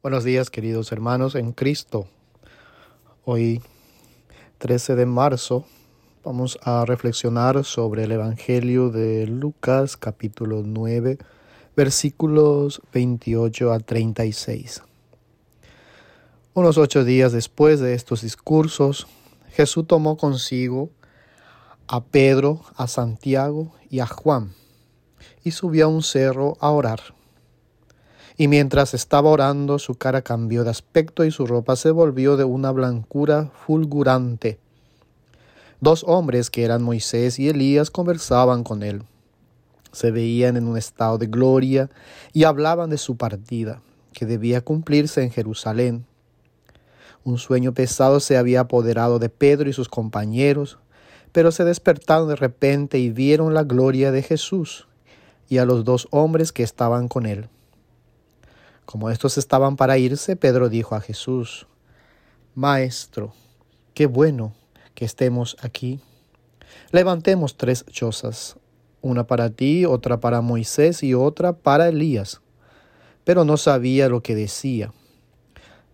Buenos días queridos hermanos en Cristo. Hoy 13 de marzo vamos a reflexionar sobre el Evangelio de Lucas capítulo 9 versículos 28 a 36. Unos ocho días después de estos discursos, Jesús tomó consigo a Pedro, a Santiago y a Juan y subió a un cerro a orar y mientras estaba orando su cara cambió de aspecto y su ropa se volvió de una blancura fulgurante. Dos hombres que eran Moisés y Elías conversaban con él. Se veían en un estado de gloria y hablaban de su partida, que debía cumplirse en Jerusalén. Un sueño pesado se había apoderado de Pedro y sus compañeros, pero se despertaron de repente y vieron la gloria de Jesús y a los dos hombres que estaban con él. Como estos estaban para irse, Pedro dijo a Jesús, Maestro, qué bueno que estemos aquí. Levantemos tres chozas, una para ti, otra para Moisés y otra para Elías. Pero no sabía lo que decía.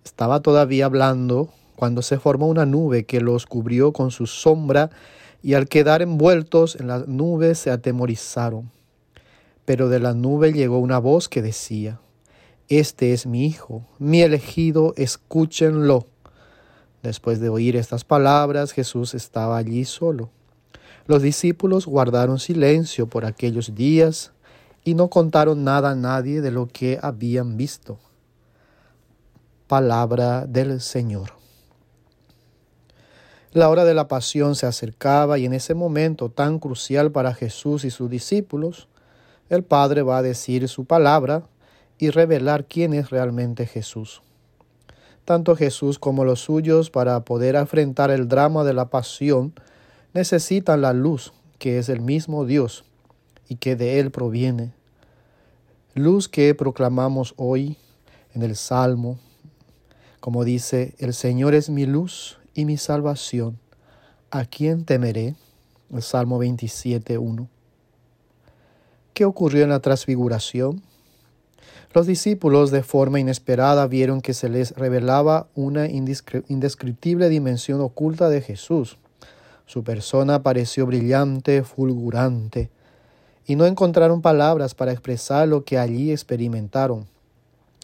Estaba todavía hablando cuando se formó una nube que los cubrió con su sombra y al quedar envueltos en la nube se atemorizaron. Pero de la nube llegó una voz que decía, este es mi Hijo, mi elegido, escúchenlo. Después de oír estas palabras, Jesús estaba allí solo. Los discípulos guardaron silencio por aquellos días y no contaron nada a nadie de lo que habían visto. Palabra del Señor. La hora de la pasión se acercaba y en ese momento tan crucial para Jesús y sus discípulos, el Padre va a decir su palabra y revelar quién es realmente Jesús. Tanto Jesús como los suyos, para poder enfrentar el drama de la pasión, necesitan la luz, que es el mismo Dios y que de Él proviene. Luz que proclamamos hoy en el Salmo, como dice, el Señor es mi luz y mi salvación. ¿A quién temeré? El Salmo 27.1. ¿Qué ocurrió en la transfiguración? Los discípulos de forma inesperada vieron que se les revelaba una indescriptible dimensión oculta de Jesús. Su persona pareció brillante, fulgurante, y no encontraron palabras para expresar lo que allí experimentaron.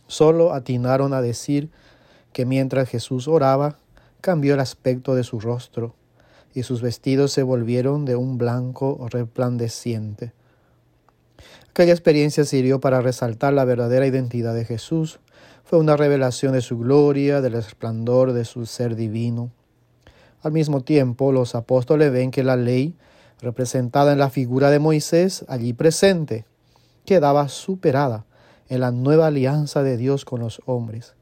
Solo atinaron a decir que mientras Jesús oraba, cambió el aspecto de su rostro, y sus vestidos se volvieron de un blanco resplandeciente. Aquella experiencia sirvió para resaltar la verdadera identidad de Jesús. Fue una revelación de su gloria, del resplandor de su ser divino. Al mismo tiempo, los apóstoles ven que la ley, representada en la figura de Moisés, allí presente, quedaba superada en la nueva alianza de Dios con los hombres,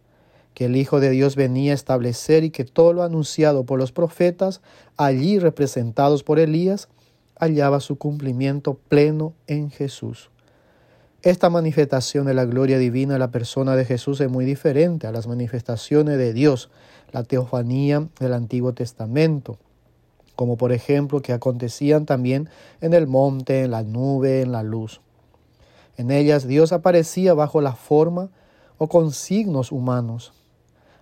que el Hijo de Dios venía a establecer y que todo lo anunciado por los profetas, allí representados por Elías, hallaba su cumplimiento pleno en Jesús. Esta manifestación de la gloria divina en la persona de Jesús es muy diferente a las manifestaciones de Dios, la teofanía del Antiguo Testamento, como por ejemplo que acontecían también en el monte, en la nube, en la luz. En ellas Dios aparecía bajo la forma o con signos humanos.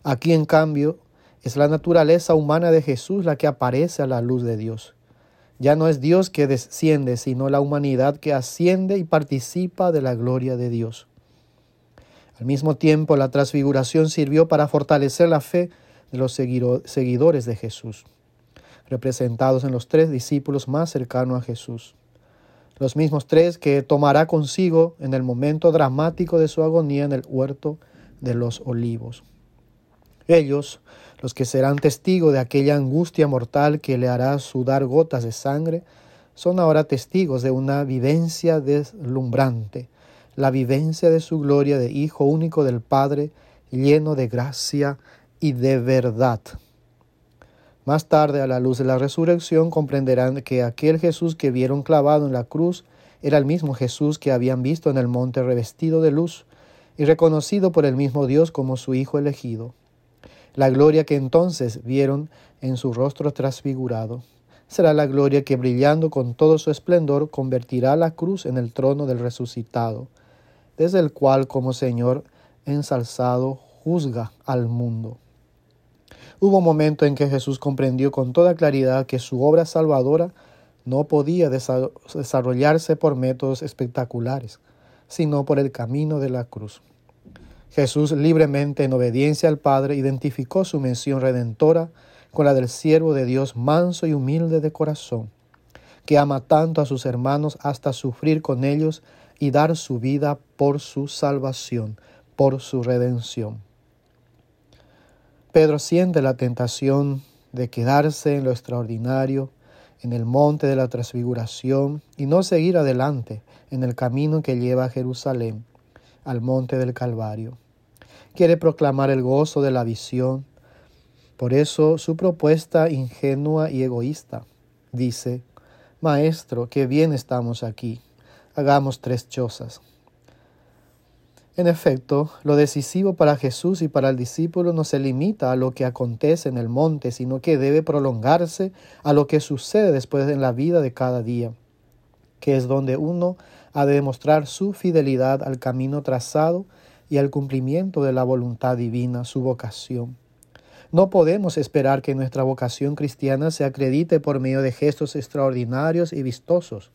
Aquí en cambio es la naturaleza humana de Jesús la que aparece a la luz de Dios. Ya no es Dios que desciende, sino la humanidad que asciende y participa de la gloria de Dios. Al mismo tiempo, la transfiguración sirvió para fortalecer la fe de los seguidores de Jesús, representados en los tres discípulos más cercanos a Jesús. Los mismos tres que tomará consigo en el momento dramático de su agonía en el huerto de los olivos. Ellos, los que serán testigos de aquella angustia mortal que le hará sudar gotas de sangre, son ahora testigos de una vivencia deslumbrante, la vivencia de su gloria de Hijo único del Padre, lleno de gracia y de verdad. Más tarde, a la luz de la resurrección, comprenderán que aquel Jesús que vieron clavado en la cruz era el mismo Jesús que habían visto en el monte revestido de luz y reconocido por el mismo Dios como su Hijo elegido. La gloria que entonces vieron en su rostro transfigurado será la gloria que brillando con todo su esplendor convertirá la cruz en el trono del resucitado, desde el cual como Señor ensalzado juzga al mundo. Hubo un momento en que Jesús comprendió con toda claridad que su obra salvadora no podía desarrollarse por métodos espectaculares, sino por el camino de la cruz. Jesús libremente, en obediencia al Padre, identificó su mención redentora con la del siervo de Dios manso y humilde de corazón, que ama tanto a sus hermanos hasta sufrir con ellos y dar su vida por su salvación, por su redención. Pedro siente la tentación de quedarse en lo extraordinario, en el monte de la transfiguración, y no seguir adelante en el camino que lleva a Jerusalén, al monte del Calvario. Quiere proclamar el gozo de la visión. Por eso su propuesta ingenua y egoísta dice, Maestro, qué bien estamos aquí, hagamos tres chozas. En efecto, lo decisivo para Jesús y para el discípulo no se limita a lo que acontece en el monte, sino que debe prolongarse a lo que sucede después en la vida de cada día, que es donde uno ha de demostrar su fidelidad al camino trazado y al cumplimiento de la voluntad divina, su vocación. No podemos esperar que nuestra vocación cristiana se acredite por medio de gestos extraordinarios y vistosos,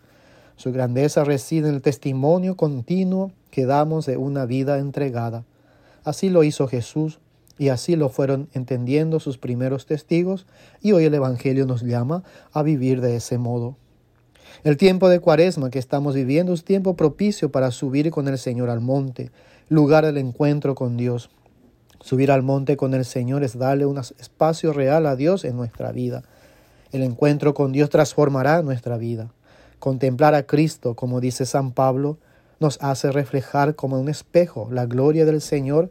su grandeza reside en el testimonio continuo que damos de una vida entregada. Así lo hizo Jesús y así lo fueron entendiendo sus primeros testigos y hoy el Evangelio nos llama a vivir de ese modo. El tiempo de cuaresma que estamos viviendo es tiempo propicio para subir con el Señor al monte, lugar del encuentro con Dios. Subir al monte con el Señor es darle un espacio real a Dios en nuestra vida. El encuentro con Dios transformará nuestra vida. Contemplar a Cristo, como dice San Pablo, nos hace reflejar como un espejo la gloria del Señor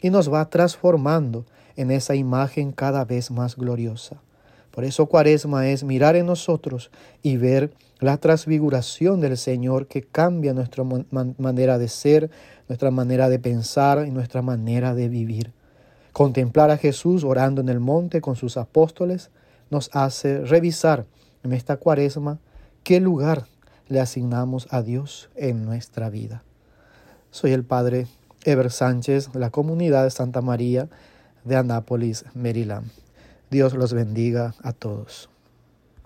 y nos va transformando en esa imagen cada vez más gloriosa. Por eso cuaresma es mirar en nosotros y ver la transfiguración del Señor que cambia nuestra manera de ser, nuestra manera de pensar y nuestra manera de vivir. Contemplar a Jesús orando en el monte con sus apóstoles nos hace revisar en esta cuaresma ¿Qué lugar le asignamos a Dios en nuestra vida? Soy el Padre Ever Sánchez la comunidad de Santa María de Anápolis, Maryland. Dios los bendiga a todos.